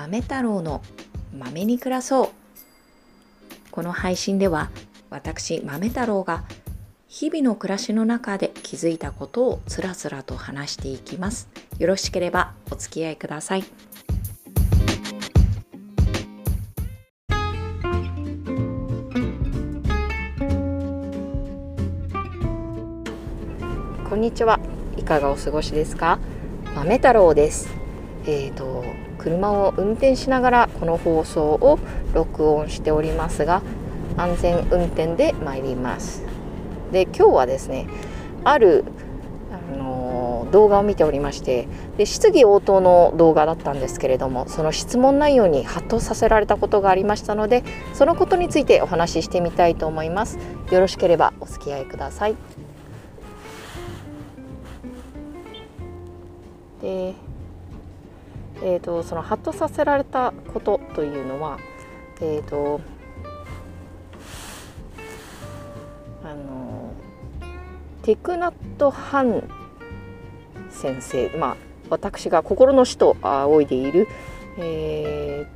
豆太郎の豆に暮らそう。この配信では私豆太郎が日々の暮らしの中で気づいたことをつらつらと話していきます。よろしければお付き合いください。こんにちは。いかがお過ごしですか？豆太郎です。えっ、ー、と車を運転しながらこの放送を録音しておりますが安全運転で参ります。で今日はですねあるあの動画を見ておりましてで質疑応答の動画だったんですけれどもその質問内容にハッとさせられたことがありましたのでそのことについてお話ししてみたいと思います。よろしければお付き合いください。でえーと、そのハッとさせられたことというのは、えーと、あのティクナット・ハン先生、まあ、私が心の師と仰いでいる、え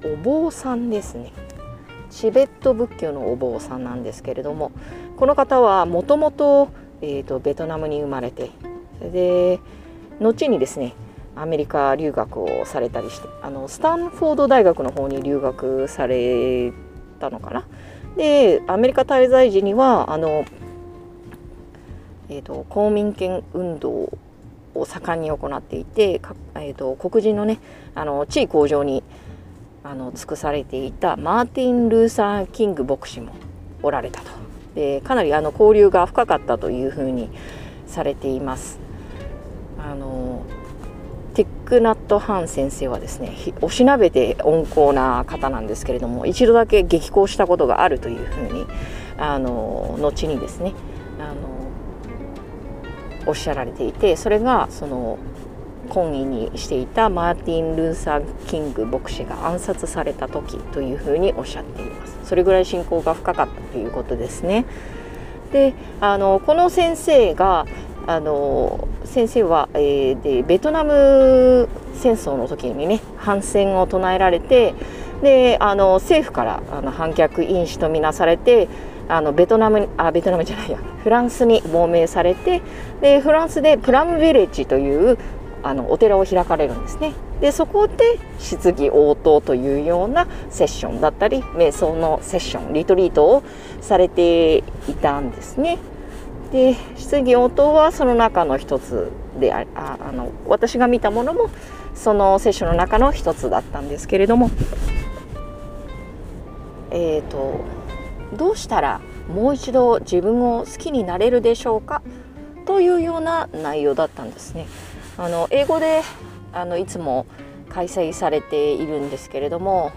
ー、お坊さんですね。チベット仏教のお坊さんなんですけれどもこの方はもともとベトナムに生まれてで後にですねアメリカ留学をされたりしてあのスタンフォード大学の方に留学されたのかな？でアメリカ滞在時にはあの、えーと、公民権運動を盛んに行っていてえーと、黒人のねあの地位向上にあの尽くされていたマーティン・ルーサー・キング牧師もおられたとでかなりあの交流が深かったというふうにされています。あのテックナット・ハン先生はですねおしなべて温厚な方なんですけれども一度だけ激高したことがあるというふうにあの後にですねあのおっしゃられていてそれがその懇意にしていたマーティン・ルーサー・キング牧師が暗殺された時というふうにおっしゃっています。それぐらい信仰が深かったということですね。であのこの先生があの先生は、えー、でベトナム戦争の時にね反戦を唱えられてであの政府からあの反逆因子とみなされてあのベトナムあベトナムじゃないやフランスに亡命されてでフランスでプラムヴィレッジというあのお寺を開かれるんですね。でそこで質疑応答というようなセッションだったり瞑想のセッションリトリートをされていたんですね。で質疑応答はその中の一つでああの私が見たものもそのセッションの中の一つだったんですけれどもえっ、ー、とどうしたらもう一度自分を好きになれるでしょうか？というような内容だったんですね。あの英語であのいつも開催されているんですけれども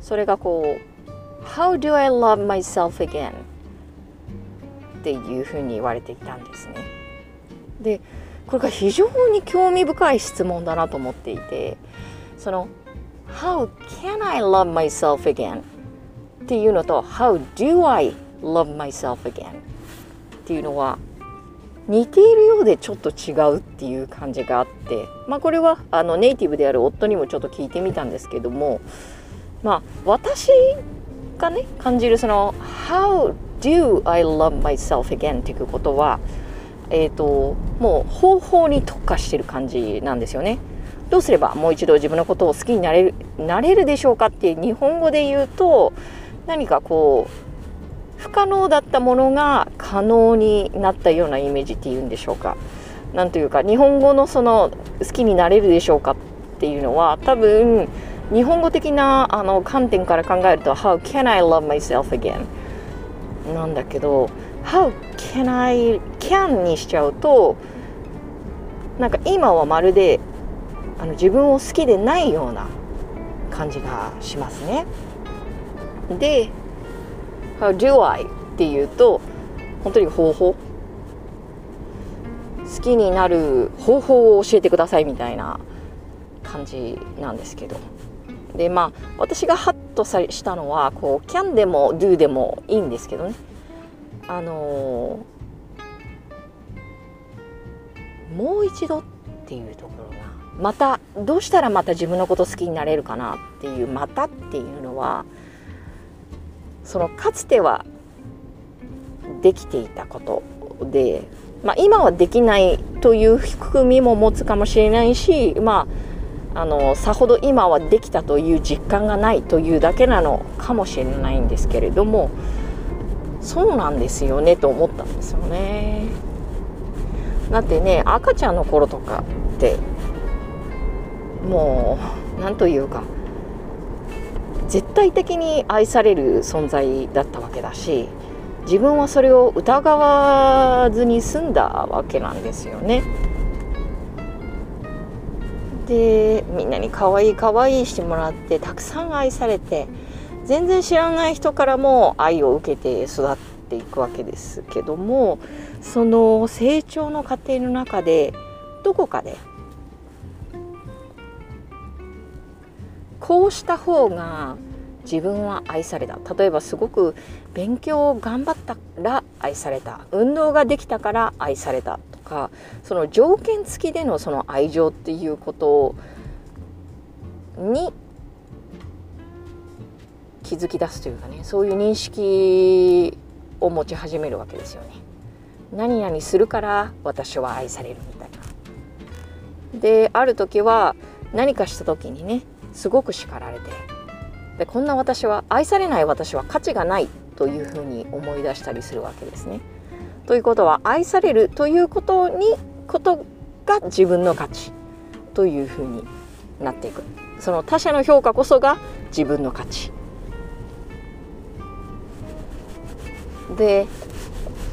それがこう「How do I love myself again?」っていうふうに言われていたんですね。でこれが非常に興味深い質問だなと思っていてその「How can I love myself again?」っていうのと「How do I love myself again?」っていうのは似ているようでちょっと違うっていう感じがあってまあこれはあのネイティブである夫にもちょっと聞いてみたんですけどもまあ私がね感じるその「How do I love myself again っていうことは、えーと、もう方法に特化してる感じなんですよね。どうすればもう一度自分のことを好きになれるなれるでしょうかって日本語で言うと何かこう不可能だったものが可能になったようなイメージっていうんでしょうか。なんというか日本語のその好きになれるでしょうかっていうのは多分日本語的なあの観点から考えると How can I love myself again? なんだけど How can I can にしちゃうとなんか今はまるであの自分を好きでないような感じがしますね。で How do I っていうと本当に方法好きになる方法を教えてくださいみたいな感じなんですけどでまあ私がハッとしたのはこう can でも do でもいいんですけどね。あのー、もう一度っていうところがまたどうしたらまた自分のこと好きになれるかなっていう「また」っていうのはそのかつてはできていたことで、まあ、今はできないという含みも持つかもしれないしまああのさほど今はできたという実感がないというだけなのかもしれないんですけれどもそうなんですよねと思ったんですよね。だってね赤ちゃんの頃とかってもう何というか絶対的に愛される存在だったわけだし自分はそれを疑わずに済んだわけなんですよね。でみんなに可愛い可愛いしてもらってたくさん愛されて全然知らない人からも愛を受けて育っていくわけですけどもその成長の過程の中でどこかでこうした方が自分は愛された。例えばすごく勉強を頑張ったら愛された。運動ができたから愛されたと。かその条件付きでのその愛情っていうことに気づき出すというかねそういう認識を持ち始めるわけですよね。何々するから私は愛されるみたいな。である時は何かした時にねすごく叱られてでこんな私は愛されない私は価値がないというふうに思い出したりするわけですね。ということは愛されるということにことが自分の価値というふうになっていく。その他者の評価こそが自分の価値。で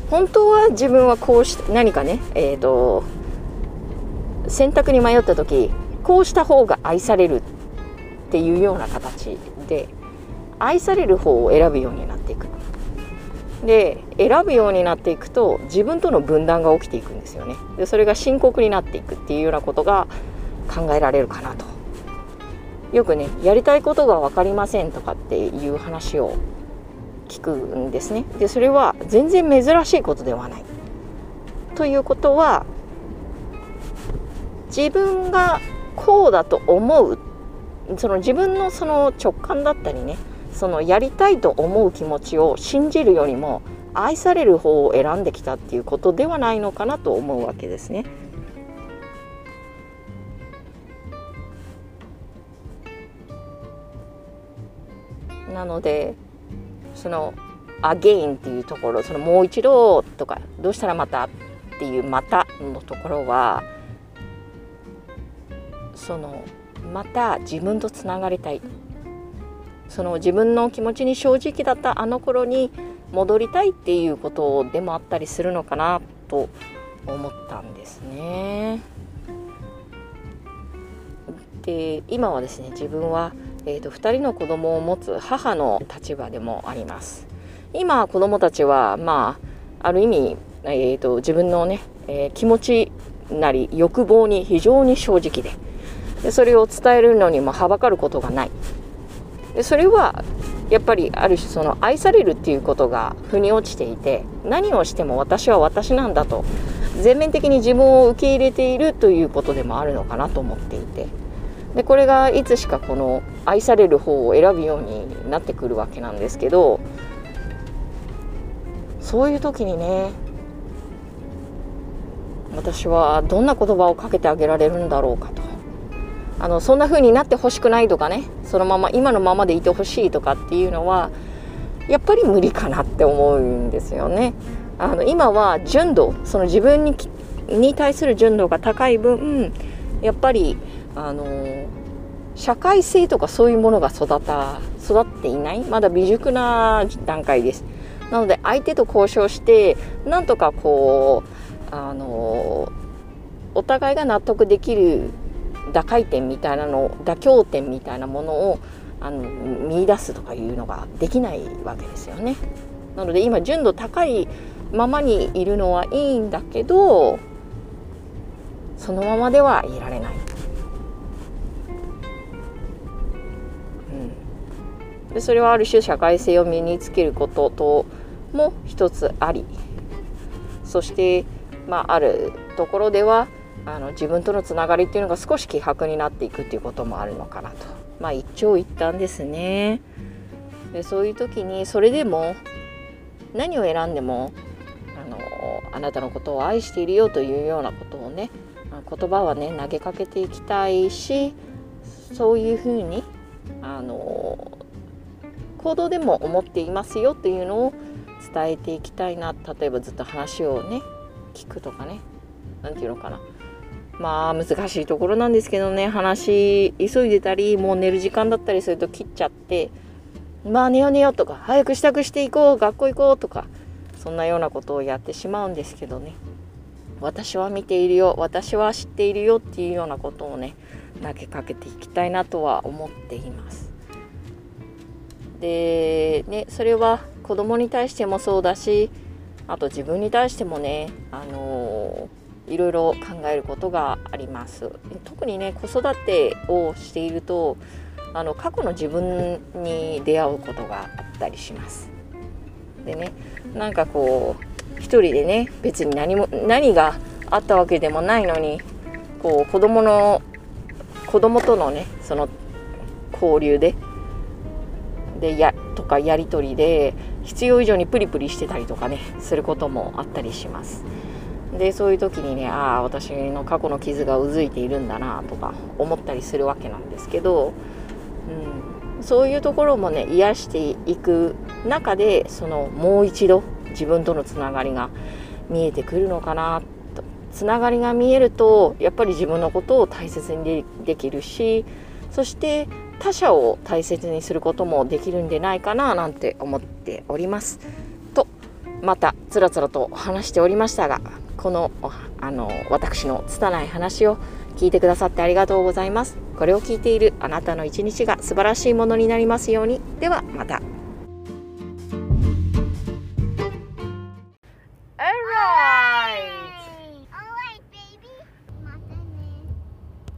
本当は自分はこうして何かねえっ、ー、と選択に迷った時こうした方が愛されるっていうような形で愛される方を選ぶようになっていくで選ぶようになっていくと自分との分断が起きていくんですよね。でそれが深刻になっていくっていうようなことが考えられるかなと。よくねやりたいことが分かりませんとかっていう話を聞くんですね。でそれは全然珍しいことではない。ということは自分がこうだと思うその自分のその直感だったりねそのやりたいと思う気持ちを信じるよりも愛される方を選んできたっていうことではないのかなと思うわけですね。なのでその「アゲイン」っていうところその「もう一度」とか「どうしたらまた」っていう「また」のところはそのまた自分とつながりたいその自分の気持ちに正直だったあの頃に戻りたいっていうことでもあったりするのかなと思ったんですね。で今はですね自分は、えーと、2人の子供を持つ母の立場でもあります。今子供たちはまあある意味、えーと、自分のね、えー、気持ちなり欲望に非常に正直ででそれを伝えるのにもはばかることがないでそれはやっぱりある種その愛されるっていうことが腑に落ちていて何をしても私は私なんだと全面的に自分を受け入れているということでもあるのかなと思っていてでこれがいつしかこの愛される方を選ぶようになってくるわけなんですけどそういう時にね私はどんな言葉をかけてあげられるんだろうかと。あのそんな風になってほしくないとかねそのまま今のままでいてほしいとかっていうのはやっぱり無理かなって思うんですよね。あの今は純度その自分にに対する純度が高い分やっぱりあの社会性とかそういうものが育た育っていないまだ未熟な段階です。なので相手と交渉してなんとかこうあのお互いが納得できる打開点みたいなの妥協点みたいなものをあの見出すとかいうのができないわけですよね。なので今純度高いままにいるのはいいんだけどそのままではいられない。うん、でそれはある種社会性を身につけることとも一つありそして、まあ、あるところではあの自分とのつながりっていうのが少し希薄になっていくっていうこともあるのかなと。まあ一長一短ですね。でそういう時にそれでも何を選んでもあのあなたのことを愛しているよというようなことをね言葉はね投げかけていきたいしそういうふうにあの行動でも思っていますよというのを伝えていきたいな。例えばずっと話をね聞くとかね。何て言うのかな。まあ難しいところなんですけどね話急いでたりもう寝る時間だったりすると切っちゃってまあ寝よう寝ようとか早く支度していこう学校行こうとかそんなようなことをやってしまうんですけどね私は見ているよ私は知っているよっていうようなことをね投げかけていきたいなとは思っています。でねそれは子供に対してもそうだしあと自分に対してもねあのいろいろ考えることがあります特にね子育てをしているとあの過去の自分に出会うことがあったりしますでねなんかこう一人でね別に何も何があったわけでもないのにこう子供の子供とのねその交流ででやとかやり取りで必要以上にプリプリしてたりとかねすることもあったりします。でそういう時にねああ私の過去の傷がうずいているんだなとか思ったりするわけなんですけど、うん、そういうところもね癒していく中でそのもう一度自分とのつながりが見えてくるのかなとつながりが見えるとやっぱり自分のことを大切にできるしそして他者を大切にすることもできるんでないかななんて思っております。とまたつらつらと話しておりましたがこのあの私の拙い話を聞いてくださってありがとうございます。これを聞いているあなたの一日が素晴らしいものになりますように。ではまた。